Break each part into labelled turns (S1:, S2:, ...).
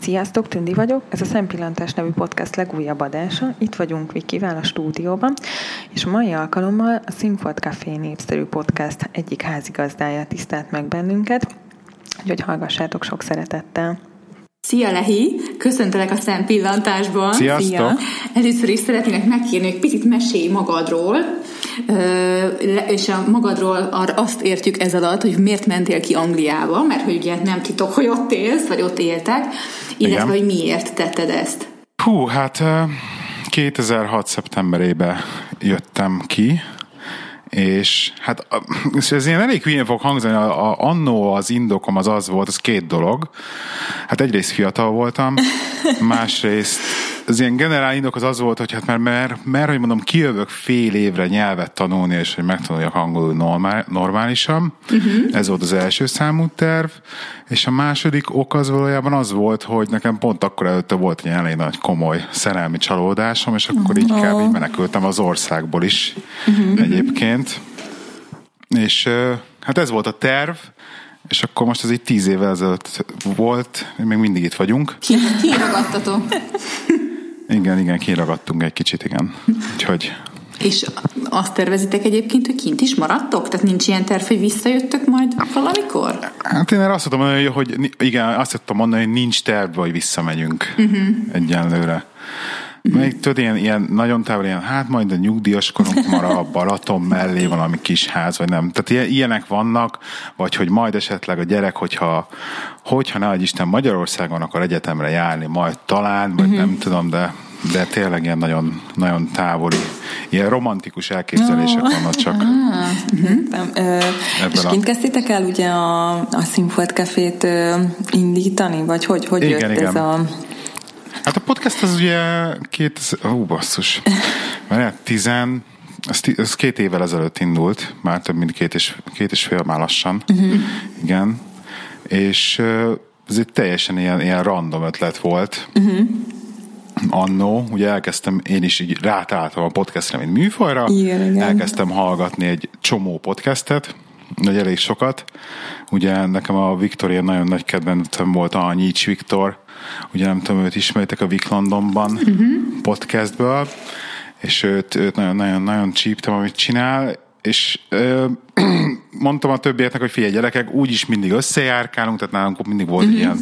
S1: Sziasztok, Tündi vagyok, ez a Szempillantás nevű podcast legújabb adása. Itt vagyunk Vikivel a stúdióban, és a mai alkalommal a Színfolt Café népszerű podcast egyik házigazdája tisztelt meg bennünket, úgyhogy hallgassátok sok szeretettel.
S2: Szia Lehi, köszöntelek a szempillantásban.
S3: Sziasztok! Szia.
S2: Először is szeretnének megkérni, hogy picit mesélj magadról, és a magadról azt értjük ez alatt, hogy miért mentél ki Angliába, mert hogy ugye nem titok, hogy ott élsz, vagy ott éltek, illetve hogy miért tetted ezt.
S3: Hú, hát 2006. szeptemberében jöttem ki, és hát ez ilyen elég hülyén fog hangzani, a, a, annó az indokom az az volt, az két dolog. Hát egyrészt fiatal voltam, másrészt az ilyen generál indok az az volt, hogy hát mert, mert, mert hogy mondom, kijövök fél évre nyelvet tanulni, és hogy megtanuljak angolul normál, normálisan. Uh-huh. Ez volt az első számú terv. És a második ok az valójában az volt, hogy nekem pont akkor előtte volt egy elég nagy komoly szerelmi csalódásom, és akkor így kb. így menekültem az országból is uh-huh. egyébként. És hát ez volt a terv, és akkor most ez így tíz évvel ezelőtt volt, még mindig itt vagyunk.
S2: Kiragadtató.
S3: Igen, igen, kiragadtunk egy kicsit, igen. Úgyhogy...
S2: És azt tervezitek egyébként, hogy kint is maradtok? Tehát nincs ilyen terv, hogy visszajöttök majd valamikor?
S3: Hát én azt tudom mondani, hogy igen, azt tudom mondani, hogy nincs terv, hogy visszamegyünk uh-huh. egyenlőre. Még tudod, ilyen, ilyen nagyon távol, ilyen, hát majd a nyugdíjas korunk marad a Balaton mellé valami kis ház, vagy nem. Tehát ilyenek vannak, vagy hogy majd esetleg a gyerek, hogyha, hogyha ne Isten Magyarországon akar egyetemre járni, majd talán, vagy uh-huh. nem tudom, de de tényleg ilyen nagyon, nagyon távoli, ilyen romantikus elképzelések oh. vannak csak. Ah,
S1: uh-huh. és kint kezdtétek el ugye a, a Színfolt Cafét indítani, vagy hogy, hogy igen, jött igen. ez a...
S3: Hát a podcast az ugye két, ó, basszus, mert tizen, ez, ez két évvel ezelőtt indult, már több mint két és, két és fél már lassan. Uh-huh. Igen. És ez egy teljesen ilyen, ilyen random ötlet volt. Uh-huh annó, ugye elkezdtem én is így rátaláltam a podcastre, mint műfajra, igen, igen. elkezdtem hallgatni egy csomó podcastet, nagy elég sokat. Ugye nekem a Victoria nagyon nagy kedvencem volt a Nyics Viktor, ugye nem tudom, őt ismeritek a Vic Londonban uh-huh. podcastből, és őt, őt nagyon, nagyon, nagyon csíptem, amit csinál, és ö, mondtam a többieknek, hogy figyelj gyerekek, úgyis mindig összejárkálunk, tehát nálunk mindig volt egy, ilyen,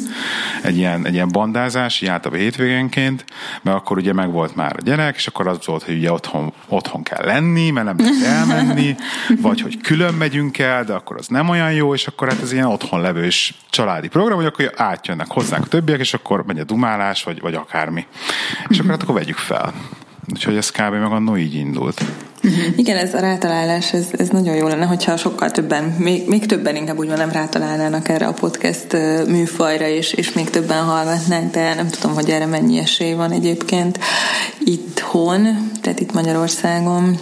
S3: egy, ilyen, egy ilyen bandázás, így általában hétvégénként, mert akkor ugye meg volt már a gyerek, és akkor az volt, hogy ugye otthon, otthon kell lenni, mert nem lehet elmenni, vagy hogy külön megyünk el, de akkor az nem olyan jó, és akkor hát ez ilyen otthon levős családi program, hogy akkor átjönnek hozzánk a többiek, és akkor megy a dumálás, vagy, vagy akármi. És akkor hát akkor vegyük fel. Úgyhogy ez kb. meg annó így indult.
S1: Igen, ez a rátalálás, ez, ez nagyon jó lenne, hogyha sokkal többen, még, még többen inkább úgy nem rátalálnának erre a podcast műfajra, és, és még többen hallgatnánk, de nem tudom, hogy erre mennyi esély van egyébként itthon, tehát itt Magyarországon.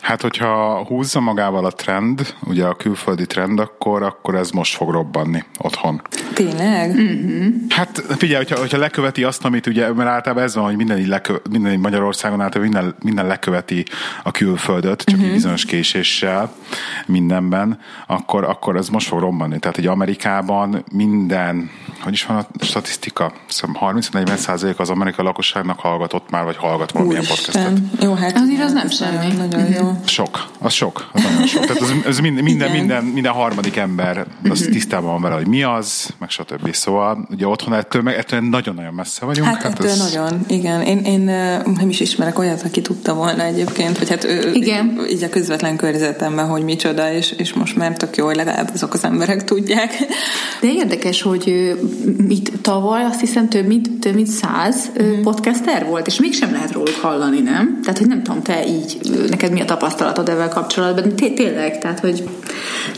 S3: Hát, hogyha húzza magával a trend, ugye a külföldi trend, akkor, akkor ez most fog robbanni otthon.
S1: Tényleg? Mm-hmm.
S3: Hát figyelj, hogyha, hogyha leköveti azt, amit ugye, mert általában ez van, hogy minden, lekö, minden Magyarországon általában minden, minden leköveti a külföldöt, csak mm-hmm. bizonyos késéssel mindenben, akkor, akkor ez most fog robbanni. Tehát, hogy Amerikában minden, hogy is van a statisztika? Szóval 30-40 százalék az amerikai lakosságnak hallgatott már, vagy hallgat valamilyen podcastet.
S2: Jó, hát azért az nem semmi.
S1: Nagyon jó.
S3: Sok, az sok, az nagyon sok. Tehát az, az minden, minden, minden, minden harmadik ember az uh-huh. tisztában van vele, hogy mi az, meg stb. Szóval ugye otthon ettől, meg ettől nagyon-nagyon messze vagyunk.
S1: Hát, hát ettől ez... nagyon, igen. Én, én nem is ismerek olyat, aki tudta volna egyébként, hogy hát ő, igen. így a közvetlen környezetemben, hogy micsoda, és, és most már tök jó, hogy legalább azok az emberek tudják.
S2: De érdekes, hogy mit tavaly azt hiszem több mint, több mint száz uh-huh. podcaster volt, és mégsem lehet róluk hallani, nem? Tehát, hogy nem tudom, te így, neked mi a tapasztalatod ezzel kapcsolatban, tényleg, tehát, hogy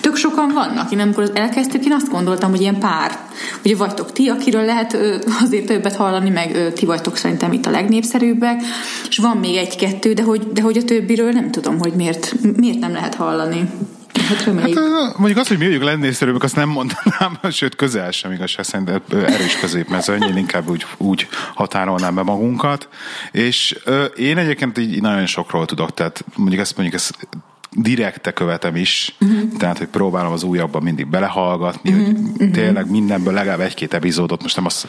S2: tök sokan vannak. Én amikor elkezdtük, én azt gondoltam, hogy ilyen pár. Ugye vagytok ti, akiről lehet azért többet hallani, meg ti vagytok szerintem itt a legnépszerűbbek, és van még egy-kettő, de hogy, de hogy a többiről nem tudom, hogy miért, miért nem lehet hallani.
S3: Hát, hát mondjuk azt, hogy mi vagyunk legnépszerűbbek, azt nem mondanám, sőt közel sem igazság szerint erős középmezőny, én inkább úgy, úgy határolnám be magunkat. És ö, én egyébként így nagyon sokról tudok, tehát mondjuk ezt mondjuk ezt direkte követem is, uh-huh. Tehát, hogy próbálom az újabban mindig belehallgatni, uh-huh. hogy uh-huh. tényleg mindenből legalább egy-két epizódot, most nem az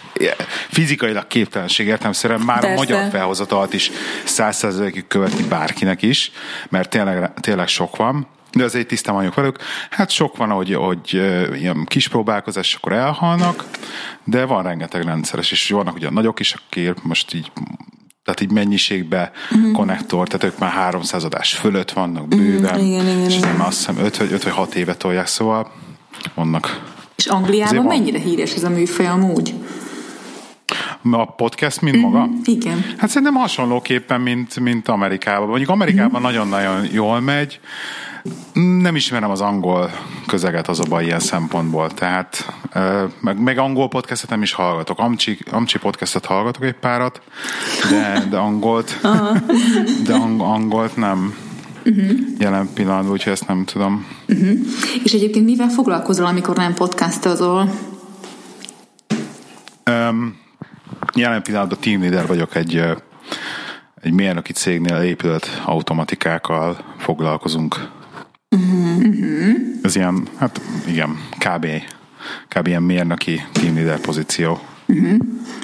S3: fizikailag képtelenség értelmszerűen már Persze. a magyar felhozatalt is százszerzelékig követni bárkinek is, mert tényleg, tényleg sok van de azért tisztán vagyok velük. Hát sok van, hogy, hogy ilyen kis próbálkozás, akkor elhalnak, de van rengeteg rendszeres, és vannak ugye nagyok is, akik most így tehát így mennyiségbe uh-huh. konnektor, tehát ők már 300 adás fölött vannak bőven, uh-huh. igen, igen, és igen. azt hiszem 5 vagy, 5 vagy 6 éve tolják, szóval vannak.
S2: És Angliában mennyire híres ez a műfaj amúgy?
S3: A podcast, mint maga?
S2: Igen.
S3: Hát szerintem hasonlóképpen, mint, mint Amerikában. Mondjuk Amerikában uh-huh. nagyon-nagyon jól megy, nem ismerem az angol közeget az a ilyen szempontból, tehát meg, meg angol podcastet nem is hallgatok. Amcsi, Amcsi podcastet hallgatok egy párat, de, de angolt, de ang, angolt nem. Uh-huh. jelen pillanatban, úgyhogy ezt nem tudom.
S2: Uh-huh. És egyébként mivel foglalkozol, amikor nem podcastozol?
S3: Um, jelen pillanatban team leader vagyok egy, egy mérnöki cégnél épület automatikákkal foglalkozunk Uh-huh. Ez ilyen, hát igen, kb. kb. ilyen mérnöki team leader pozíció.
S2: Uh-huh.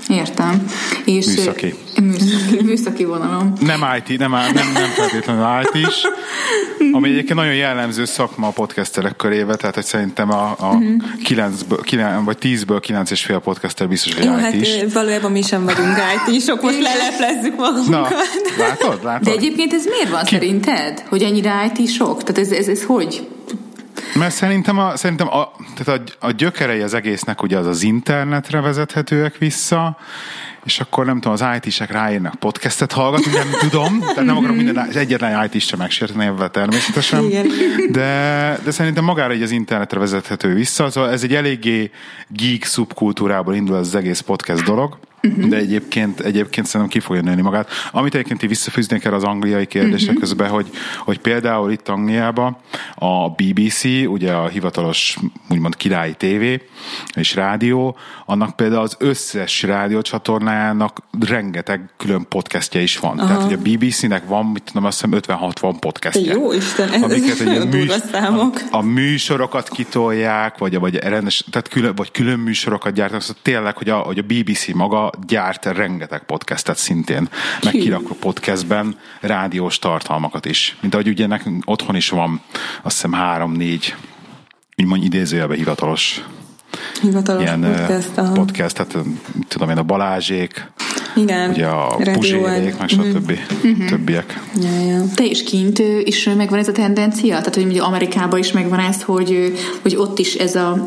S2: Értem. És
S3: műszaki.
S2: Műszaki, műszaki vonalom.
S3: Nem IT, nem, nem, nem feltétlenül IT is, ami egyébként nagyon jellemző szakma a podcasterek körébe, tehát hogy szerintem a, a uh-huh. 9-ből, 9, vagy 10-ből 9 és fél podcaster biztos, hogy Jó, IT
S1: hát
S3: is.
S1: valójában mi sem vagyunk IT, sok most leleplezzük magunkat.
S3: Na, látod, látod?
S2: De egyébként ez miért van Ki? szerinted, hogy ennyire IT sok? Tehát ez, ez, ez hogy?
S3: Mert szerintem a, szerintem a, tehát a, a gyökerei az egésznek ugye az az internetre vezethetőek vissza, és akkor nem tudom, az IT-sek ráírnak podcastet hallgatni, nem tudom, tehát nem akarom minden, egyetlen IT-t sem megsérteni ebben természetesen, de, de szerintem magára így az internetre vezethető vissza, szóval ez egy eléggé geek szubkultúrából indul az egész podcast dolog, Uh-huh. De egyébként, egyébként szerintem ki fogja nőni magát. Amit egyébként visszafűznék el az angliai kérdések uh-huh. közben, hogy, hogy például itt Angliában a BBC, ugye a hivatalos úgymond királyi tévé és rádió, annak például az összes rádiócsatornájának rengeteg külön podcastja is van. Aha. Tehát, hogy a BBC-nek van, mit tudom, azt hiszem 50-60 podcastja.
S1: Jó Isten, ez amiket, nagyon műs, számok.
S3: A, a, műsorokat kitolják, vagy, vagy rendes, tehát külön, vagy külön műsorokat gyártanak, szóval tényleg, hogy a, hogy a BBC maga gyárt rengeteg podcastet szintén, meg kirakó podcastben rádiós tartalmakat is. Mint ahogy ugye nekünk otthon is van, azt hiszem három-négy, úgymond idézőjelben hivatalos
S1: Hivatalos ilyen podcast,
S3: aha. podcast, tehát tudom én a Balázsék,
S1: igen,
S3: ugye a Puzsérék, meg stb. Uh-huh. Mhm. többiek.
S2: Ja, ja. Te is kint is megvan ez a tendencia? Tehát, hogy ugye Amerikában is megvan ez, hogy, hogy ott is ez a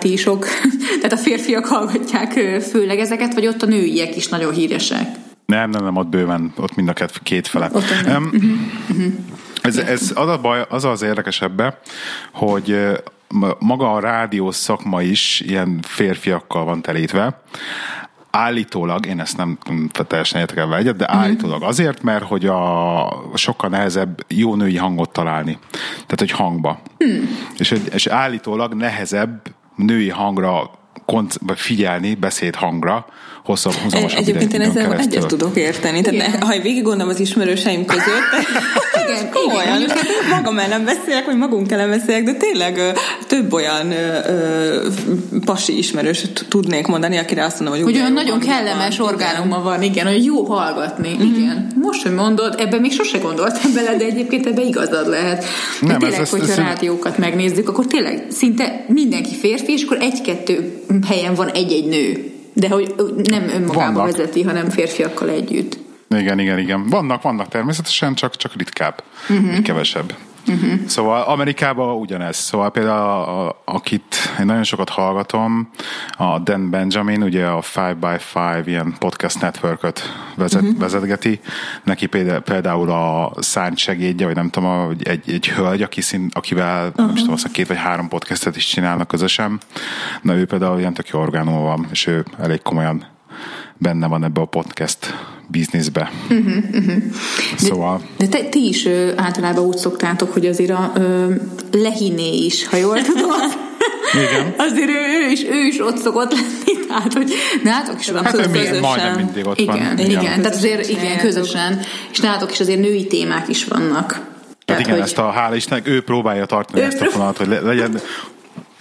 S2: IT-sok, tehát a férfiak hallgatják főleg ezeket, vagy ott a nőiek is nagyon híresek?
S3: Nem, nem, nem, ott bőven, ott mind a két fele. Ott um. Uh-huh. Ez, ez az a baj, az az érdekesebbe, hogy maga a rádió szakma is ilyen férfiakkal van telítve. Állítólag, én ezt nem teljesen értek el egyet, de állítólag azért, mert hogy a sokkal nehezebb jó női hangot találni. Tehát, hogy hangba. Mm. És, és állítólag nehezebb női hangra figyelni, beszéd hosszabb, hosszabb
S1: Egyébként én ezzel egyet tudok érteni. Tehát ne, ha végig gondolom az ismerőseim között, igen, komolyan, igen. magam ellen beszélek, vagy magunk ellen beszélek, de tényleg több olyan ö, pasi ismerős tudnék mondani, akire azt mondom, hogy,
S2: hogy olyan nagyon kellemes van, orgánuma van, igen, hogy jó hallgatni. Mm-hmm. Igen. Most, hogy mondod, ebben még sose gondoltam bele, de egyébként ebben igazad lehet. De Nem, tényleg, ez, hogyha ez, rádiókat megnézzük, akkor tényleg szinte mindenki férfi, és akkor egy-kettő helyen van egy-egy nő. De hogy nem önmagába vannak. vezeti, hanem férfiakkal együtt.
S3: Igen, igen, igen. Vannak, vannak természetesen, csak, csak ritkább, uh-huh. kevesebb. Uh-huh. Szóval Amerikában ugyanez. Szóval például a, a, akit én nagyon sokat hallgatom, a Dan Benjamin, ugye a 5x5 ilyen podcast network vezet, uh-huh. vezetgeti. Neki például, a szánt segédje, vagy nem tudom, egy, egy hölgy, aki szín, akivel uh-huh. nem tudom, azt két vagy három podcastet is csinálnak közösen. Na ő például ilyen tök jó orgánum van, és ő elég komolyan benne van ebbe a podcast bizniszbe. Uh-huh, uh-huh. Szóval...
S2: De, de te, ti is ö, általában úgy szoktátok, hogy azért a ö, lehiné is, ha jól tudom.
S3: Igen.
S2: Azért ő, ő, is, ő is ott szokott lenni, tehát hogy nálatok is van
S3: hát, közösen. Majdnem mindig ott
S2: igen,
S3: van.
S2: Igen, igen, tehát azért igen, közösen. És nálatok is azért női témák is vannak.
S3: Tehát, igen, hogy... ezt a hála Istennek, ő próbálja tartani ő ezt a fonalat, hogy legyen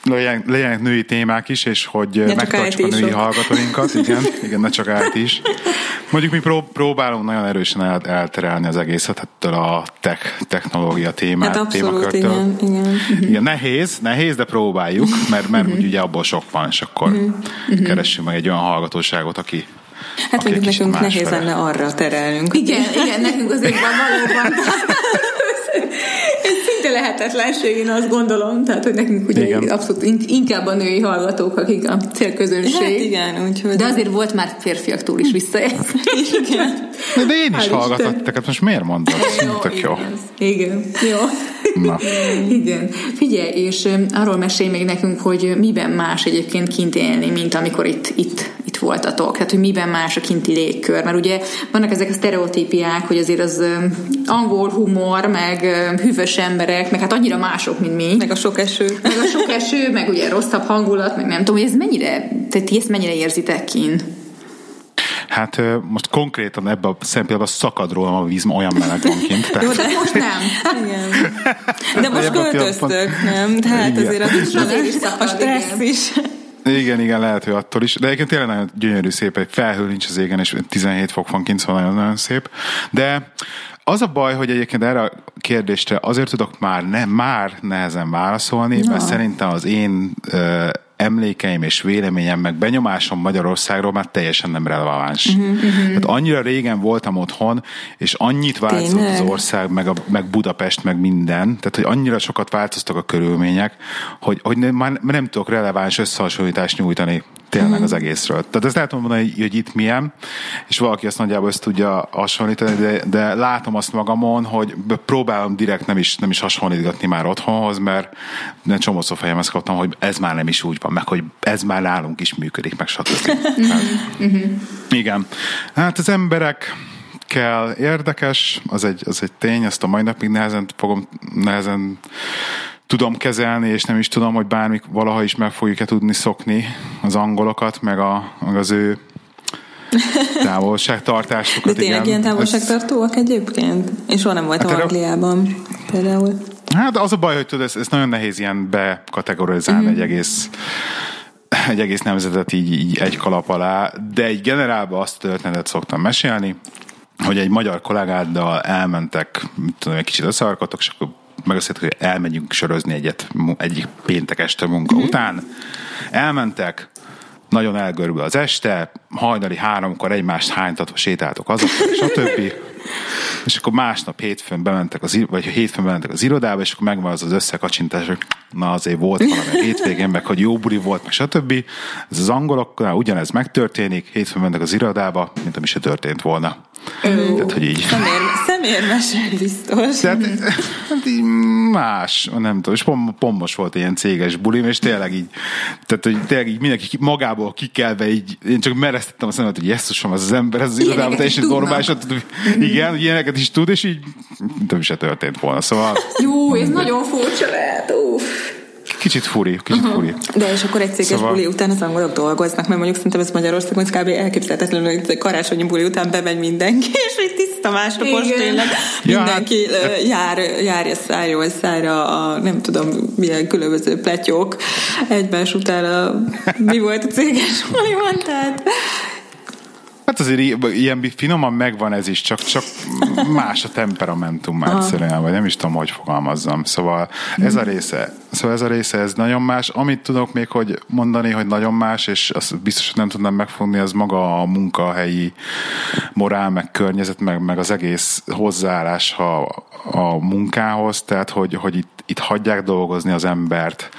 S3: legyen, legyenek női témák is, és hogy megtartsuk a női hallgatóinkat. Igen, igen, ne csak át is. Mondjuk mi pró- próbálunk nagyon erősen el, elterelni az egészet ettől a tech, technológia témát.
S1: Hát abszolút, igen, igen.
S3: igen. nehéz, nehéz, de próbáljuk, mert, mert úgy ugye abból sok van, és akkor uh-huh. keressünk meg egy olyan hallgatóságot, aki
S1: Hát mondjuk nekünk nehéz lenne arra terelnünk.
S2: Igen, igen, nekünk azért van valóban. Szinte lehetetlenség, én azt gondolom. Tehát, hogy nekünk ugye igen. abszolút inkább a női hallgatók, akik a célközönség. Hát
S1: igen, úgyhogy...
S2: De azért volt már férfiaktól is visszajelzés.
S3: igen. De, én is hallgatott teket, most miért mondod? Jó, Tök jó.
S2: Igen, jó. Na. Igen. Figyelj, és arról mesélj még nekünk, hogy miben más egyébként kint élni, mint amikor itt, itt voltatok. Tehát, hogy miben más a kinti légkör. Mert ugye vannak ezek a sztereotípiák, hogy azért az angol humor, meg hűvös emberek, meg hát annyira mások, mint mi.
S1: Meg a sok eső.
S2: Meg a sok eső, meg ugye rosszabb hangulat, meg nem tudom, hogy ez mennyire, tehát ti ezt mennyire érzitek kint?
S3: Hát most konkrétan ebben a szempontból szakad rólam a víz, olyan meleg van kint.
S2: Tehát... Jó, de most nem.
S1: Igen. De most költöztök, nem? Tehát igen. azért az, azért is szakad, a stressz igen. is.
S3: Igen, igen, lehet, hogy attól is. De egyébként tényleg nagyon gyönyörű szép, egy felhő nincs az égen, és 17 fok van kint, szóval nagyon, nagyon szép. De az a baj, hogy egyébként erre a kérdésre azért tudok már, ne, már nehezen válaszolni, no. mert szerintem az én emlékeim és véleményem, meg benyomásom Magyarországról már teljesen nem releváns. Uh-huh, uh-huh. Tehát annyira régen voltam otthon, és annyit változott Tényleg? az ország, meg, a, meg Budapest, meg minden, tehát hogy annyira sokat változtak a körülmények, hogy, hogy nem, már nem tudok releváns összehasonlítást nyújtani tényleg uh-huh. az egészről. Tehát ezt lehet mondani, hogy, hogy itt milyen, és valaki azt nagyjából ezt tudja hasonlítani, de, de látom azt magamon, hogy próbálom direkt nem is, nem is hasonlítgatni már otthonhoz, mert nem csomószor fejemhez kaptam, hogy ez már nem is úgy van, meg hogy ez már nálunk is működik, meg stb. uh-huh. Igen. Hát az emberek kell érdekes, az egy, az egy tény, ezt a mai napig nehezen fogom, nehezen tudom kezelni, és nem is tudom, hogy bármik valaha is meg fogjuk-e tudni szokni az angolokat, meg, a, meg az ő távolságtartásukat.
S1: De tényleg igen. ilyen távolságtartóak egyébként? Én soha nem voltam hát Angliában például.
S3: Hát az a baj, hogy tudod, ez, ez nagyon nehéz ilyen bekategorizálni uh-huh. egy egész egy egész nemzetet így, így egy kalap alá, de egy generálban azt történetet szoktam mesélni, hogy egy magyar kollégáddal elmentek, tudom, egy kicsit összearkodtok, és akkor megbeszéltük, hogy elmegyünk sörözni egyet egyik péntek este munka mm-hmm. után. Elmentek, nagyon elgörbül az este, hajnali háromkor egymást hánytatva sétáltok hazafelé, stb. És akkor másnap hétfőn bementek az, vagy hétfőn bementek az irodába, és akkor megvan az az összekacsintás, hogy na azért volt valami hétvégén, meg hogy jó buli volt, meg stb. Ez az angoloknál ugyanez megtörténik, hétfőn mentek az irodába, mint ami se történt volna.
S1: Ó, Tehát, hogy így. Szemér, szemérmesen biztos.
S3: Tehát, hát így más, nem tudom, és pont, pont most volt ilyen céges bulim, és tényleg így, tehát, hogy tényleg így mindenki magából kikelve így, én csak mereztettem a szemet, hogy jesszusom, az az ember, ez az irodában teljesen normális, igen, ilyeneket is tud, és így nem is se történt volna, szóval...
S2: Jó, ez nagyon furcsa lehet, uff.
S3: Kicsit furi, kicsit uh-huh. furi.
S1: De és akkor egy céges szóval... buli után az angolok dolgoznak, mert mondjuk szerintem ez Magyarországon kb. elképzelhetetlen, hogy karácsonyi buli után bemegy mindenki, és egy tiszta másnapos tényleg ja, mindenki hát... jár, járja szájról szájra a nem tudom milyen különböző pletyók egymás után a, mi volt a céges buliban, tehát
S3: Hát azért ilyen finoman megvan ez is, csak, csak más a temperamentum egyszerűen, vagy nem is tudom, hogy fogalmazzam. Szóval ez a része, szóval ez a része, ez nagyon más. Amit tudok még, hogy mondani, hogy nagyon más, és azt biztos, hogy nem tudnám megfogni, az maga a munkahelyi morál, meg környezet, meg, meg az egész hozzáállás a, a munkához, tehát hogy, hogy itt, itt hagyják dolgozni az embert,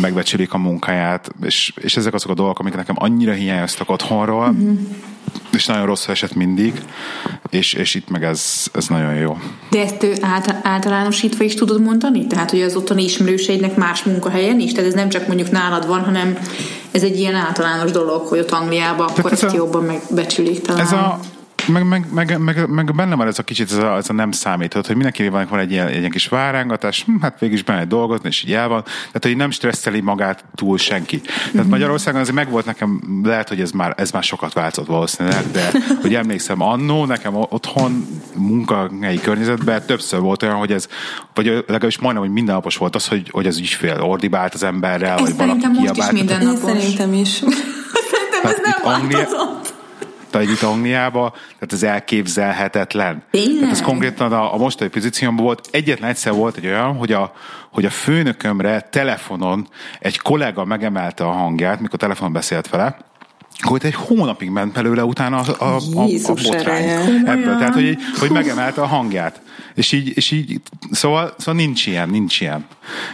S3: megbecsülik a munkáját, és, és ezek azok a dolgok, amik nekem annyira hiányoztak otthonról, mm-hmm és nagyon rossz eset mindig, és, és itt meg ez, ez nagyon jó.
S2: De ezt általánosítva is tudod mondani? Tehát, hogy az ottani ismerőseidnek más munkahelyen is? Tehát ez nem csak mondjuk nálad van, hanem ez egy ilyen általános dolog, hogy ott Angliában akkor ezt a, jobban megbecsülik talán.
S3: Ez a, meg, meg, meg, meg, meg benne van ez a kicsit, ez a, ez a nem számíthat, hogy mindenki van, van egy ilyen, egy ilyen kis várángatás, hm, hát végig is benne dolgozni, és így el van. Tehát, hogy nem stresszeli magát túl senki. Tehát. Magyarországon azért megvolt nekem, lehet, hogy ez már, ez már sokat változott valószínűleg, de hogy emlékszem, annó nekem otthon munkahelyi környezetben többször volt olyan, hogy ez, vagy legalábbis majdnem, hogy mindennapos volt az, hogy, hogy az ügyfél ordibált az emberrel,
S2: Ez
S3: vagy valaki
S2: szerintem most is
S3: kiabált.
S2: minden
S1: Én
S2: napos.
S1: szerintem is.
S2: Szerintem ez
S3: Tehát
S2: nem
S3: Anglia- tehát itt Angliába, tehát ez elképzelhetetlen.
S2: Tényleg?
S3: Tehát ez konkrétan a, a mostani pozíciómban volt. Egyetlen egyszer volt egy olyan, hogy a, hogy a főnökömre telefonon egy kollega megemelte a hangját, mikor telefonon beszélt vele, hogy egy hónapig ment belőle utána a, a, a, a botrány. Ebből, tehát, hogy, hogy megemelte a hangját. És így, és így szóval, szóval nincs ilyen, nincs ilyen.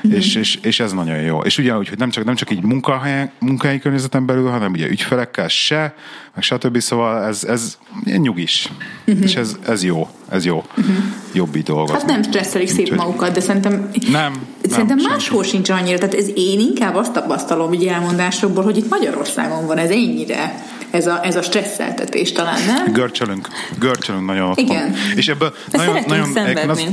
S1: Mhm.
S3: És, és, és, ez nagyon jó. És ugyanúgy, hogy nem csak, nem csak így munkahelyen, munkahelyi környezeten belül, hanem ugye ügyfelekkel se, meg stb. Szóval ez, ez nyugis. És ez, ez jó. Ez jó. Jobb így dolgozni.
S2: Hát nem stresszelik szép
S3: Úgyhogy-
S2: magukat, de szerintem
S3: Nem,
S2: Szerintem
S3: nem,
S2: máshol sincs annyira. Tehát ez én inkább azt tapasztalom így elmondásokból, hogy itt Magyarországon van ez ennyire. Ez a, ez a stresszeltetés talán, nem?
S3: Görcsölünk, görcsölünk nagyon otthon.
S2: Igen.
S3: És ebből
S1: De
S3: nagyon, nagyon,
S1: szenvedni.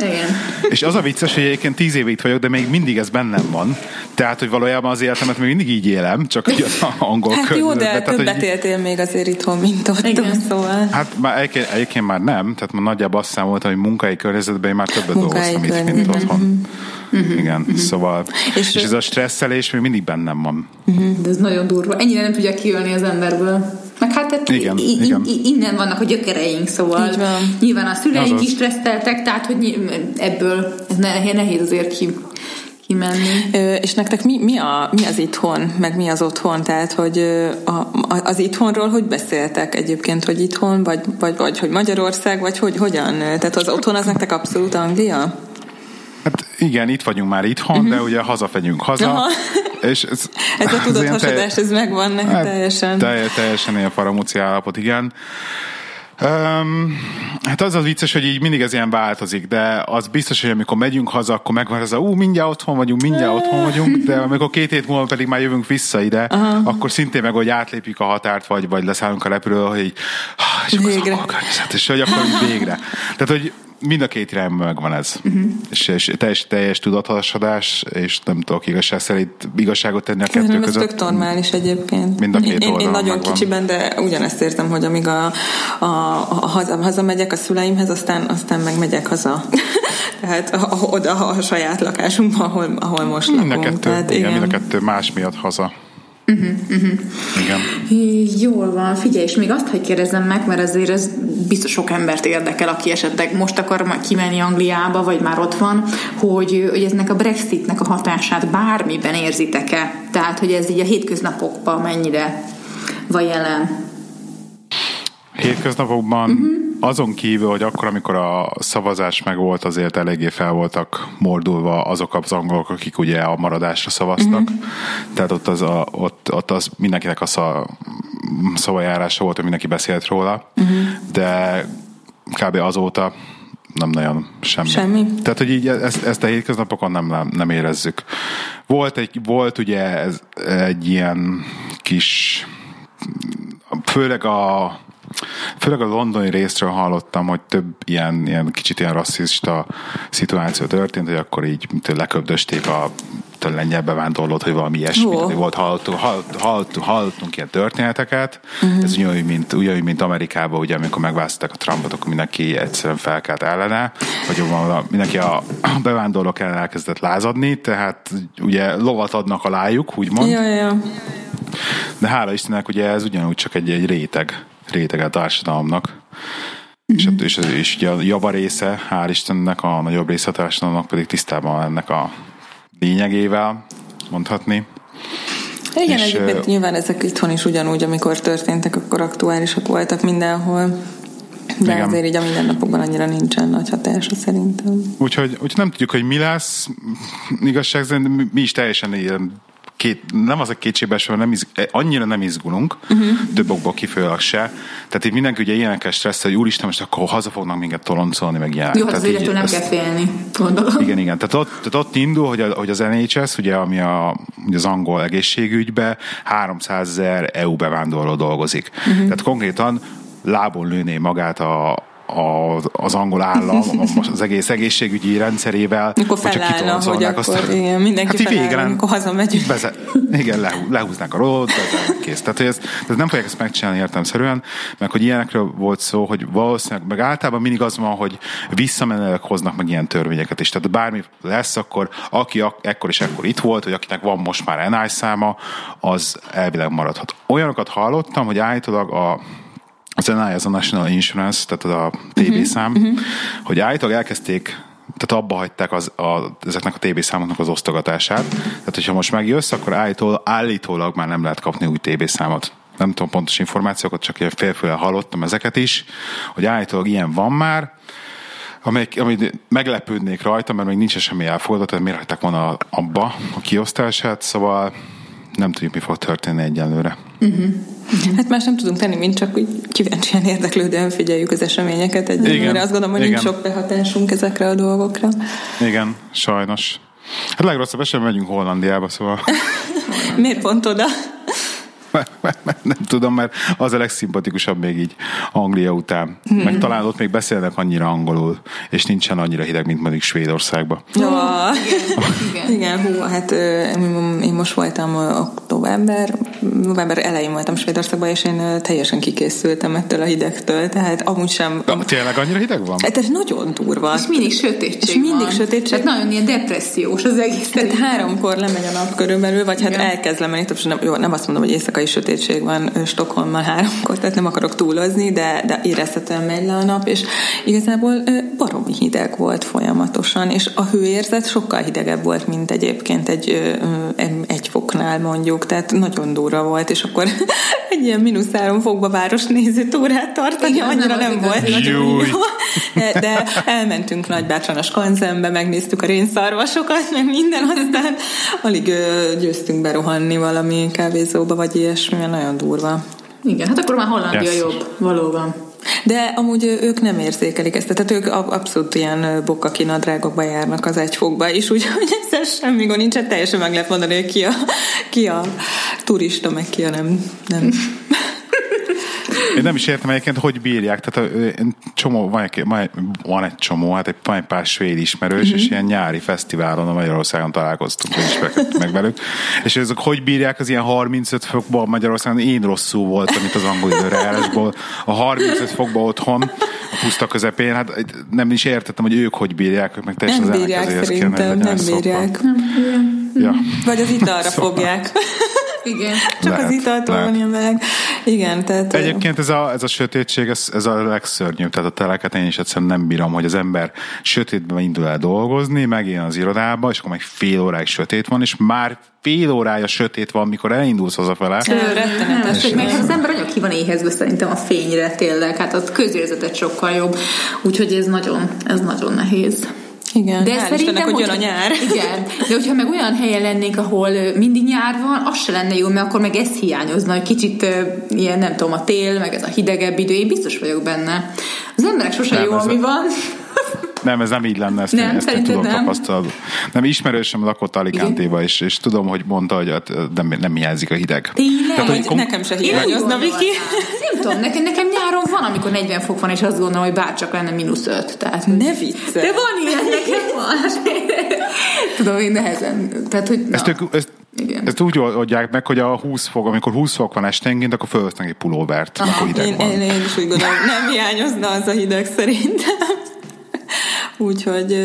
S2: Igen.
S3: És az a vicces, hogy egyébként tíz éve itt vagyok, de még mindig ez bennem van. Tehát, hogy valójában az életemet még mindig így élem, csak hogy az angol
S1: Hát jó, de.
S3: Tehát,
S1: többet
S3: hogy-
S1: éltél még azért itthon, mint ott,
S2: Igen.
S1: szóval.
S3: Hát már egyébként, egyébként már nem, tehát már nagyjából azt számoltam, hogy munkai környezetben én már többet
S1: Munkahelyi
S3: dolgoztam itt, mint
S1: környezetben.
S3: Otthon. Igen, szóval, és,
S1: És-
S3: ez a stresszelés még mindig bennem van.
S2: De ez nagyon durva. Ennyire nem tudja kijönni az emberből. Meg hát tehát
S3: Igen,
S2: i- i-
S3: igen.
S2: innen vannak a gyökereink, szóval
S1: Így van.
S2: nyilván a szüleink
S3: Azaz.
S2: is stresszeltek, tehát hogy ebből ez ne- nehéz azért ki, kimenni.
S1: Ö, és nektek mi, mi, a, mi az itthon, meg mi az otthon? Tehát, hogy a, az itthonról hogy beszéltek egyébként, hogy itthon, vagy, vagy, vagy hogy Magyarország, vagy hogy hogyan? Tehát az otthon az nektek abszolút Anglia?
S3: Hát igen, itt vagyunk már itthon, de ugye hazafegyünk haza.
S1: Aha.
S3: És ez,
S1: Ez a
S3: ilyen
S1: tudathasadás, ez megvan nektek
S3: Hát,
S1: teljesen.
S3: Telj, teljesen ilyen faramúci állapot, igen. Um, hát az az vicces, hogy így mindig ez ilyen változik, de az biztos, hogy amikor megyünk haza, akkor megvan ez a, ú, mindjárt otthon vagyunk, mindjárt otthon vagyunk, de amikor két hét múlva pedig már jövünk vissza ide, Aha. akkor szintén meg, hogy átlépjük a határt, vagy, vagy leszállunk a repülőről, hogy így, "Ah, és akkor
S1: Végre.
S3: környezet, és hogy akkor végre. Tehát, hogy mind a két irányban megvan ez. Uh-huh. És, és teljes, teljes tudathasadás, és nem tudok igazság szerint igazságot tenni a kettő
S1: Szerintem ez
S3: között.
S1: tök normális egyébként.
S3: Mind a két
S1: én, én, nagyon
S3: megvan.
S1: kicsiben, de ugyanezt érzem, hogy amíg a, a, a haza, hazamegyek a szüleimhez, aztán, aztán meg megyek haza. Tehát a, oda a saját lakásunkba, ahol, ahol most
S3: Mind
S1: lakunk.
S3: kettő,
S1: Tehát,
S3: igen, mind a kettő más miatt haza. Igen.
S2: Jól van, figyelj, és még azt, hogy kérdezzem meg, mert azért ez biztos sok embert érdekel, aki esetleg most akar majd kimenni Angliába, vagy már ott van, hogy, hogy eznek a Brexitnek a hatását bármiben érzitek-e? Tehát, hogy ez így a hétköznapokban mennyire van jelen?
S3: Hétköznapokban uh-huh. Azon kívül, hogy akkor, amikor a szavazás megvolt, azért eléggé fel voltak mordulva azok az angolok, akik ugye a maradásra szavaztak. Uh-huh. Tehát ott az, a, ott, ott az mindenkinek a sza, szavajárása volt, hogy mindenki beszélt róla, uh-huh. de kb. azóta nem nagyon semmi.
S1: Semmi?
S3: Tehát, hogy így ezt, ezt a hétköznapokon nem, nem, nem érezzük. Volt, egy, volt ugye ez, egy ilyen kis főleg a Főleg a londoni részről hallottam, hogy több ilyen, ilyen kicsit ilyen rasszista szituáció történt, hogy akkor így mint leköbdösték a a lengyel bevándorlót, hogy valami ilyesmi oh. volt, hallottunk, hallottunk, hallottunk, hallottunk ilyen történeteket. Uh-huh. Ez ugyanúgy, mint, ugyanúgy, mint Amerikában, ugye, amikor megválasztották a Trumpot, akkor mindenki egyszerűen felkelt ellene, vagy mindenki a bevándorlók ellen elkezdett lázadni, tehát ugye lovat adnak alájuk, úgymond.
S1: Ja, ja, ja.
S3: De hála Istennek, ugye ez ugyanúgy csak egy, egy réteg, réteg a társadalomnak. És, és, és ugye a java része, hál' Istennek, a nagyobb része a társadalomnak pedig tisztában ennek a lényegével, mondhatni.
S1: Igen,
S3: És,
S1: egyébként nyilván ezek itthon is ugyanúgy, amikor történtek, akkor aktuálisak voltak mindenhol. De
S3: Igen.
S1: azért így a mindennapokban annyira nincsen nagy hatása szerintem.
S3: Úgyhogy, úgyhogy nem tudjuk, hogy mi lesz. Igazság szerint mi, mi is teljesen ilyen két, nem az a kétségbeeső, nem izg, annyira nem izgulunk, uh-huh. több okból kifolyólag se. Tehát itt mindenki ugye ilyenekkel stressz, hogy úristen, most akkor haza fognak minket toloncolni, meg ilyenek.
S2: Jó, hát
S3: Tehát
S2: életől nem
S3: ezt-
S2: kell félni, gondolom.
S3: Igen, igen. Tehát ott, tehát ott indul, hogy, a, hogy az NHS, ugye, ami a, ugye az angol egészségügybe 300 ezer EU bevándorló dolgozik. Uh-huh. Tehát konkrétan lábon lőné magát a, az, az angol állam, az egész egészségügyi rendszerével.
S1: Mikor felállna, hogy akkor azt, igen, mindenki hát felállna, amikor hazamegyünk.
S3: Beze, igen, le, lehúznánk a rolót, kész. Tehát, hogy ez, ez nem fogják ezt megcsinálni értelmszerűen, meg hogy ilyenekről volt szó, hogy valószínűleg, meg általában mindig az van, hogy visszamenőleg hoznak meg ilyen törvényeket is. Tehát bármi lesz, akkor aki ak- ekkor és ekkor itt volt, vagy akinek van most már NI száma, az elvileg maradhat. Olyanokat hallottam, hogy állítólag a az NI, az a National Insurance, tehát a TB uh-huh. szám, uh-huh. hogy állítólag elkezdték tehát abba hagyták az, a, ezeknek a TB számoknak az osztogatását. Tehát, hogyha most megjössz, akkor állítólag, állítólag már nem lehet kapni új TB számot. Nem tudom pontos információkat, csak ilyen félfőle hallottam ezeket is, hogy állítólag ilyen van már, amelyik, amit meglepődnék rajta, mert még nincs semmi elfogadott, tehát miért hagyták volna abba a kiosztását, szóval nem tudjuk, mi fog történni egyelőre. Uh-huh.
S1: Uh-huh. Hát más nem tudunk tenni, mint csak úgy kíváncsian érdeklődően figyeljük az eseményeket egyelőre. Azt gondolom, hogy Igen. nincs sok behatásunk ezekre a dolgokra.
S3: Igen, sajnos. Hát legrosszabb esetben megyünk Hollandiába, szóval...
S1: Miért pont oda?
S3: nem tudom, mert az a legszimpatikusabb még így Anglia után. Mm. Meg talán ott még beszélnek annyira angolul, és nincsen annyira hideg, mint mondjuk Svédországban.
S1: Ja, igen, igen, hú, hát én most voltam október, november elején voltam Svédországban, és én teljesen kikészültem ettől a hidegtől, tehát amúgy sem...
S3: De tényleg annyira hideg van?
S1: Hát ez nagyon durva.
S2: És mindig sötétség És mindig van. sötétség. Tehát nagyon ilyen depressziós az egész.
S1: Tehát háromkor lemegy a nap körülbelül, vagy hát igen. elkezd lemenni, nem, jó, nem azt mondom, hogy éjszakai sötétség van Stockholmmal háromkor, tehát nem akarok túlozni, de, de érezhetően megy le a nap, és igazából baromi hideg volt folyamatosan, és a hőérzet sokkal hidegebb volt, mint egyébként egy, egy foknál mondjuk, tehát nagyon durva volt, és akkor egy ilyen mínusz három fokba város néző túrát tartani, Igen, annyira nem, nem volt nagyon jó. De, elmentünk Nagybátran a Skanzenbe, megnéztük a rénszarvasokat, meg minden, aztán alig győztünk berohanni valami kávézóba, vagy ilyesmi, nagyon durva.
S2: Igen, hát akkor már Hollandia yes. jobb, valóban.
S1: De amúgy ők nem érzékelik ezt, tehát ők abszolút ilyen bokkakinadrágokba járnak az egyfokba is, úgyhogy ezzel semmi gond nincs, teljesen meg lehet mondani, hogy ki a, ki a turista, meg ki a nem, nem
S3: én nem is értem egyébként, hogy bírják. Tehát csomó, van, egy, van egy csomó, hát egy, van egy pár svéd ismerős, mm-hmm. és ilyen nyári fesztiválon a Magyarországon találkoztunk és meg velük. És ezek hogy bírják az ilyen 35 fokban Magyarországon? Én rosszul voltam itt az angol időrejárásból. A 35 fokban otthon, a puszta közepén, hát nem is értettem, hogy ők hogy bírják, ők meg teljesen
S1: nem bírják szerintem, nem bírják. Nem, ja. Vagy az italra szóval. fogják.
S2: Igen.
S1: Csak lehet, az italtól van ilyen meleg. Igen, tehát...
S3: Egyébként ez a, ez a sötétség, ez, ez a legszörnyűbb. Tehát a teleket én is egyszerűen nem bírom, hogy az ember sötétben indul el dolgozni, megjön az irodába, és akkor meg fél óráig sötét van, és már fél órája sötét van, mikor elindulsz hazafele.
S2: Rettenetes. Meg az ember nagyon ki van éhezve szerintem a fényre tényleg, hát a közérzetet sokkal jobb. Úgyhogy ez nagyon, ez nagyon nehéz.
S1: Igen, de szerintem, Istennek, hogy jön a nyár.
S2: Igen, de hogyha meg olyan helyen lennénk, ahol mindig nyár van, az se lenne jó, mert akkor meg ez hiányozna, hogy kicsit ilyen, nem tudom, a tél, meg ez a hidegebb idő, én biztos vagyok benne. Az emberek sose jó, ami van.
S3: Nem, ez nem így lenne, ezt, nem, én, ezt én tudom nem. tapasztalat. Nem, ismerősöm lakott Alicante-ba, és, és tudom, hogy mondta, hogy hát nem, nem hiányzik a hideg.
S1: Tényleg? Tehát, hogy kom- nekem se hiányozna, Viki.
S2: Nem tudom, nekem, nekem nyáron van, amikor 40 fok van, és azt gondolom, hogy bárcsak lenne mínusz 5. Tehát,
S1: ne vicc.
S2: De van ilyen, nekem van. tudom, én nehezen. Tehát, hogy,
S3: ezt, ők, ezt, igen. Ezt úgy oldják meg, hogy a 20 fok, amikor 20 fok van esténként, akkor fölvesznek egy pulóvert, Aha, akkor hideg
S1: én,
S3: van.
S1: Én, én is úgy gondolom, nem hiányozna az a hideg szerintem. Úgyhogy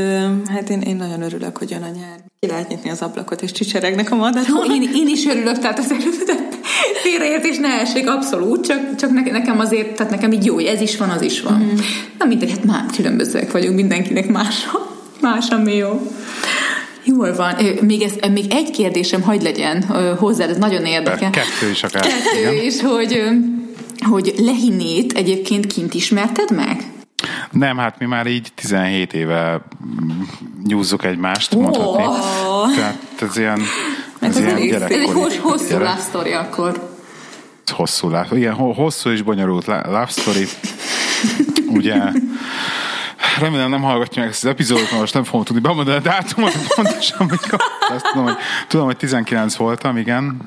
S1: hát én, én nagyon örülök, hogy jön a nyár. Ki lehet nyitni az ablakot, és csicseregnek a madarak.
S2: Én, én is örülök, tehát az félreértés ne essék, abszolút, csak, csak nekem azért, tehát nekem így jó, hogy ez is van, az is van. Mm. Na mindegy, hát már különbözőek vagyunk, mindenkinek más, más ami jó. Jól van. Még, ez, még egy kérdésem hagy legyen hozzá, ez nagyon érdekel.
S3: Kettő is akár.
S2: Kettő is, hogy, hogy Lehinét egyébként kint ismerted meg?
S3: Nem, hát mi már így 17 éve nyúzzuk egymást, oh. mondhatni. Tehát ez ilyen, ez, ez ilyen
S2: gyerekkori. Ez egy hosszú gyerek. love story akkor.
S3: Hosszú love, igen, hosszú és bonyolult love story. Ugye remélem nem hallgatja meg ezt az epizódot, mert most nem fogom tudni bemondani a dátumot pontosan, mikor. Azt tudom, hogy, tudom, hogy 19 voltam, igen.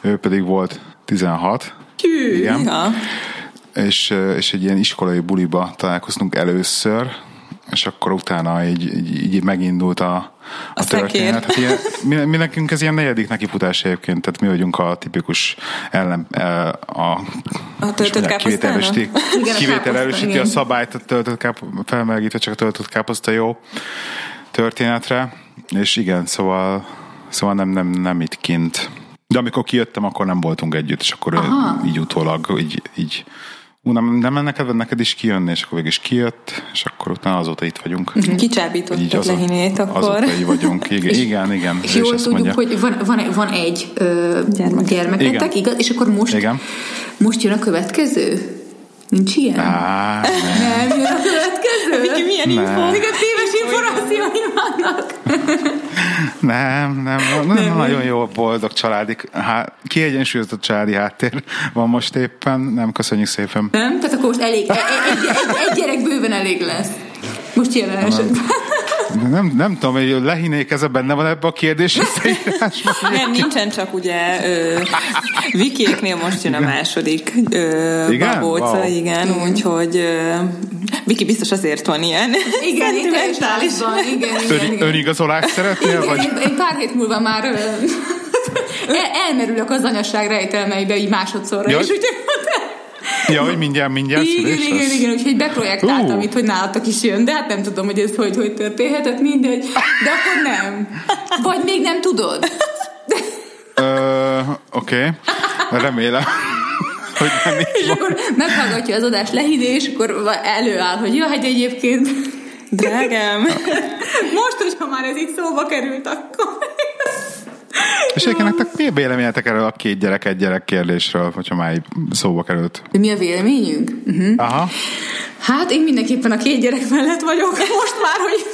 S3: Ő pedig volt 16.
S1: Hű, igen. Ja.
S3: És, és egy ilyen iskolai buliba találkoztunk először, és akkor utána így, így, így megindult a, a,
S1: A
S3: történet. Hát ilyen, mi, mi, nekünk ez ilyen negyedik nekifutás egyébként, tehát mi vagyunk a tipikus ellen, a,
S1: A töltött
S3: mondják, kivételesíti,
S1: káposztának?
S2: Igen, a
S3: szabályt, a töltött káp, felmelegítve csak a töltött káposzta jó történetre, és igen, szóval, szóval nem, nem, nem itt kint. De amikor kijöttem, akkor nem voltunk együtt, és akkor
S2: Aha.
S3: így utólag, így, így ú, nem, nem neked, neked is kijönni, és akkor végig is kijött, és akkor utána azóta itt vagyunk.
S2: Mhm.
S3: Azó-
S1: Lehinét akkor.
S3: Azóta így vagyunk. Igen, igen, igen.
S2: És jól tudjuk, hogy van, van, van egy ö,
S1: Gyermek.
S2: gyermeketek, igaz? És akkor most,
S3: Igen.
S2: most jön a következő? Nincs ilyen?
S3: Á, nem.
S2: Nem jön a következő?
S1: Viki, milyen
S3: Nem.
S2: Információi vannak.
S3: Nem, nem, nem, nem nagyon jó boldog családi, há, kiegyensúlyozott családi háttér van most éppen, nem köszönjük szépen.
S2: Nem? Tehát akkor most elég, egy, egy, egy, egy gyerek bőven elég lesz. Most jelen esetben.
S3: De Nem, nem tudom, hogy lehinék ez a benne van ebbe a kérdés.
S1: Nem, nincsen csak ugye ö, Vikiéknél most jön a második ö,
S3: Igen?
S1: babóca,
S3: Wow.
S1: igen, úgyhogy ö, Viki biztos azért van ilyen.
S2: Igen, igen,
S1: szentimentális.
S2: igen, igen, igen,
S3: Ön,
S2: igen.
S3: önigazolást szeretnél,
S2: Igen,
S3: vagy?
S2: én, én pár hét múlva már el, elmerülök az anyasság rejtelmeibe így másodszorra,
S3: Jaj.
S2: és úgy
S3: Ja, hogy mindjárt, mindjárt
S2: igen,
S3: szülés
S2: igen,
S3: lesz?
S2: igen, úgyhogy beprojektáltam
S3: Ú.
S2: itt, hogy nálatok is jön, de hát nem tudom, hogy ez hogy, hogy történhetett, mindegy. De akkor nem. Vagy még nem tudod.
S3: Oké, remélem, hogy nem így
S2: És akkor meghallgatja az adást lehidé, és akkor előáll, hogy ja, hát egyébként
S1: Drágám,
S2: most, hogyha már ez itt szóba került, akkor...
S3: És egyébként nektek mi a véleményetek erről a két gyerek, egy gyerek kérdésről, hogyha már így szóba került?
S2: De mi a véleményünk? Uh-huh.
S3: Aha.
S2: Hát én mindenképpen a két gyerek mellett vagyok most már, hogy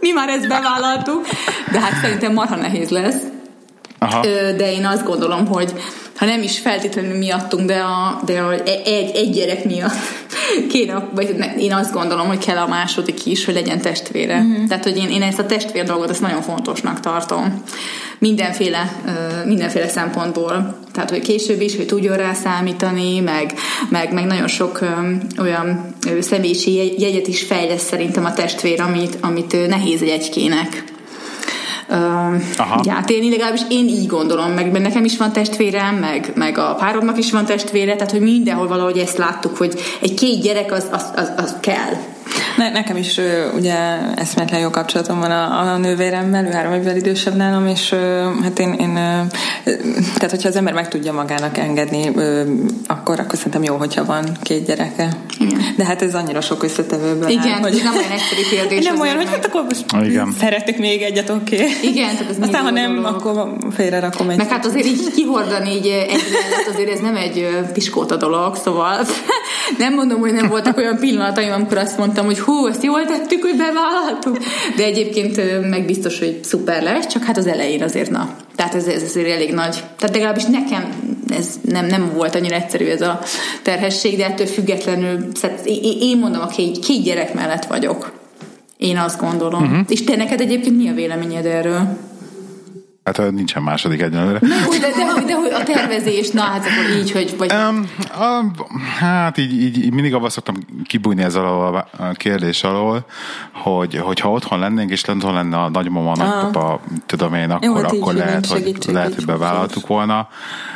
S2: mi már ezt bevállaltuk, de hát szerintem marha nehéz lesz.
S3: Aha.
S2: De én azt gondolom, hogy ha nem is feltétlenül miattunk, de, a, de a, egy, egy gyerek miatt kéne, vagy én azt gondolom, hogy kell a második is, hogy legyen testvére.
S1: Mhm.
S2: Mm-hmm. Tehát, hogy én, én ezt a testvér dolgot ezt nagyon fontosnak tartom. Mindenféle, mindenféle szempontból. Tehát, hogy később is, hogy tudjon rá számítani, meg, meg, meg nagyon sok olyan személyiségi jegyet is fejlesz szerintem a testvér, amit, amit nehéz egy egykének.
S3: Aha.
S2: Hát én legalábbis én így gondolom, meg nekem is van testvérem, meg, meg a páromnak is van testvére, tehát hogy mindenhol valahogy ezt láttuk, hogy egy két gyerek az, az, az, az kell.
S1: Ne, nekem is ugye eszméletlen jó kapcsolatom van a, a nővéremmel, ő három évvel idősebb nálam, és hát én, én tehát hogyha az ember meg tudja magának engedni, akkor, akkor szerintem jó, hogyha van két gyereke.
S2: Igen.
S1: De hát ez annyira sok összetevőből
S2: Igen,
S1: áll,
S2: ez nem olyan egyszerű kérdés
S1: Nem olyan, hogy hát akkor most
S3: Igen.
S1: szeretek még egyet, oké. Okay.
S2: Igen, tehát ez
S1: Aztán, ha nem,
S2: dolog.
S1: akkor félre rakom egy.
S2: Meg hát azért így kihordani így egy mellett, azért ez nem egy piskóta dolog, szóval nem mondom, hogy nem voltak olyan pillanataim, amikor azt mondtam, hogy hú, ezt jól tettük, hogy bevállaltuk, de egyébként meg biztos, hogy szuper lesz, csak hát az elején azért na. Tehát ez, ez azért elég nagy. Tehát legalábbis nekem ez nem, nem volt annyira egyszerű ez a terhesség, de ettől függetlenül én, én mondom, a két, két gyerek mellett vagyok. Én azt gondolom. Uh-huh. És te neked egyébként mi a véleményed erről?
S3: Hát nincsen második egyenlőre.
S2: Na jó, de, de, de, hogy a tervezés, na hát akkor így, hogy... Vagy,
S3: Um, a, hát így, így, így mindig abban szoktam kibújni ez alól a a kérdés alól, hogy, hogyha otthon lennénk, és otthon lenne a nagymama, nagypapa, tudom én, akkor,
S1: Jó, hát így
S3: akkor
S1: így
S3: lehet, hogy, lehet, hogy bevállaltuk volna,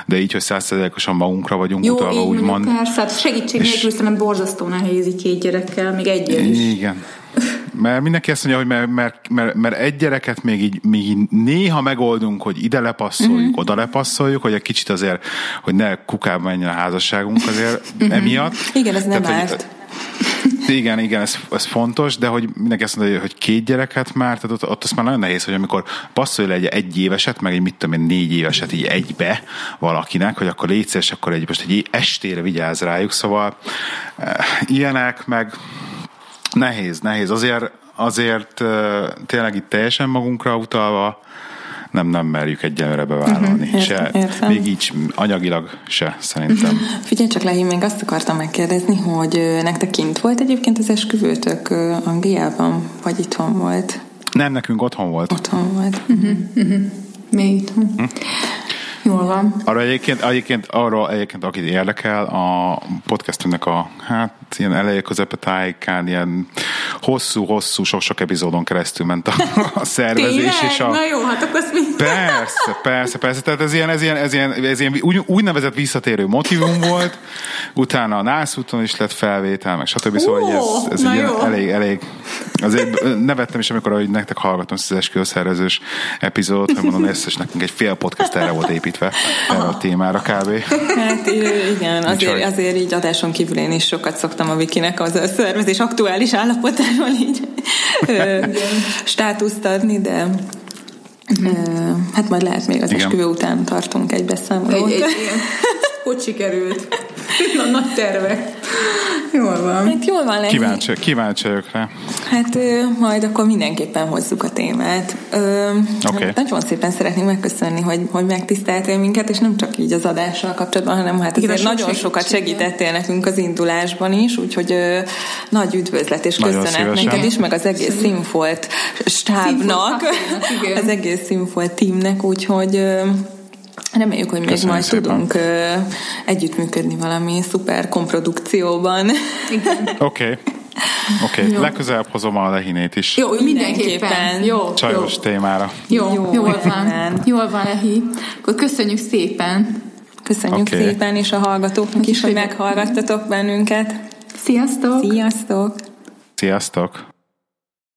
S3: de így, hogy százszerzelékosan magunkra vagyunk
S2: jó,
S3: utalva, úgymond.
S2: mondjuk persze, hát segítség
S3: És-
S2: nélkül szerintem borzasztó nehéz így két gyerekkel, még egyel is.
S3: Igen. Mert mindenki azt mondja, hogy mert, mert, mert, mert egy gyereket még így, még így néha megoldunk, hogy ide lepasszoljuk, uh-huh. oda lepasszoljuk, hogy egy kicsit azért, hogy ne kukába menjen a házasságunk azért uh-huh. emiatt.
S1: Igen, ez nem
S3: Tehát, hogy-
S1: árt.
S3: igen, igen, ez, ez fontos, de hogy mindenki azt mondja, hogy két gyereket már, tehát ott, ott az már nagyon nehéz, hogy amikor passzolja egy egy éveset, meg egy mit tudom én, négy éveset így egybe valakinek, hogy akkor légy szíves, akkor egy, most egy estére vigyáz rájuk, szóval eh, ilyenek, meg nehéz, nehéz. Azért, azért tényleg itt teljesen magunkra utalva, nem, nem merjük egyenlőre bevállalni.
S1: Mhm,
S3: se,
S1: értem, értem.
S3: Még így anyagilag se, szerintem.
S1: Figyelj csak, Lehi, még azt akartam megkérdezni, hogy nektek kint volt egyébként az esküvőtök Angliában, vagy itthon volt?
S3: Nem, nekünk otthon volt.
S1: Otthon volt.
S2: Mi itt?
S3: Hm.
S2: Jól van.
S3: Arra egyébként, egyébként, arra egyébként, akit érdekel, a podcastünknek a hát ilyen eleje közepe tájékán, ilyen hosszú-hosszú, sok-sok epizódon keresztül ment a, a szervezés.
S2: Tényleg?
S3: És a,
S2: Na jó, hát akkor ezt mind...
S3: Persze, persze, persze. Tehát ez ilyen, ez ilyen, ez ilyen, ez ilyen úgy, úgynevezett visszatérő motivum volt, utána a NASZ úton is lett felvétel, meg stb. Szóval hogy ez, ez egy ilyen elég, elég, azért nevettem is, amikor hogy nektek hallgatom ezt az esküvőszervezős epizódot, mert mondom, is nekünk egy fél podcast erre volt építve, erre a témára kb.
S1: Hát igen, azért, azért így adáson kívül én is sokat szoktam a Vikinek az a szervezés aktuális állapotáról így státuszt adni, de hát majd lehet még az
S3: Igen.
S1: esküvő után tartunk egy beszámolót.
S2: egy. Hogy sikerült? Na, nagy terve. Jól van.
S1: Hát jól van.
S3: Kíváncsi, kíváncsi vagyok rá.
S1: Hát ö, majd akkor mindenképpen hozzuk a témát. Ö, hát Nagyon szépen szeretnénk megköszönni, hogy, hogy megtiszteltél minket, és nem csak így az adással kapcsolatban, hanem hát
S2: Igen,
S1: azért
S2: sok
S1: nagyon sokat segítettél nekünk az indulásban is, úgyhogy ö, nagy üdvözlet és
S3: Nagyon
S1: köszönet
S3: szívesen.
S1: neked is, meg az egész Színfolt stábnak,
S2: Színfolt
S1: az egész Színfolt teamnek, úgyhogy ö, Reméljük, hogy még
S3: Köszönjük
S1: majd
S3: szépen.
S1: tudunk ö, együttműködni valami szuper komprodukcióban.
S3: Oké. Oké, legközelebb hozom a lehinét is.
S2: Jó, mindenképpen.
S1: Mindenképpen.
S2: Jó,
S3: Csajos
S2: jó.
S3: témára.
S2: Jó,
S1: Jó,
S2: jól van.
S1: igen.
S2: Jól van, Ehi. Akkor köszönjük szépen.
S1: Köszönjük
S3: Oké.
S1: szépen, és a hallgatóknak is, hogy meghallgattatok bennünket.
S2: Sziasztok!
S1: Sziasztok!
S3: Sziasztok!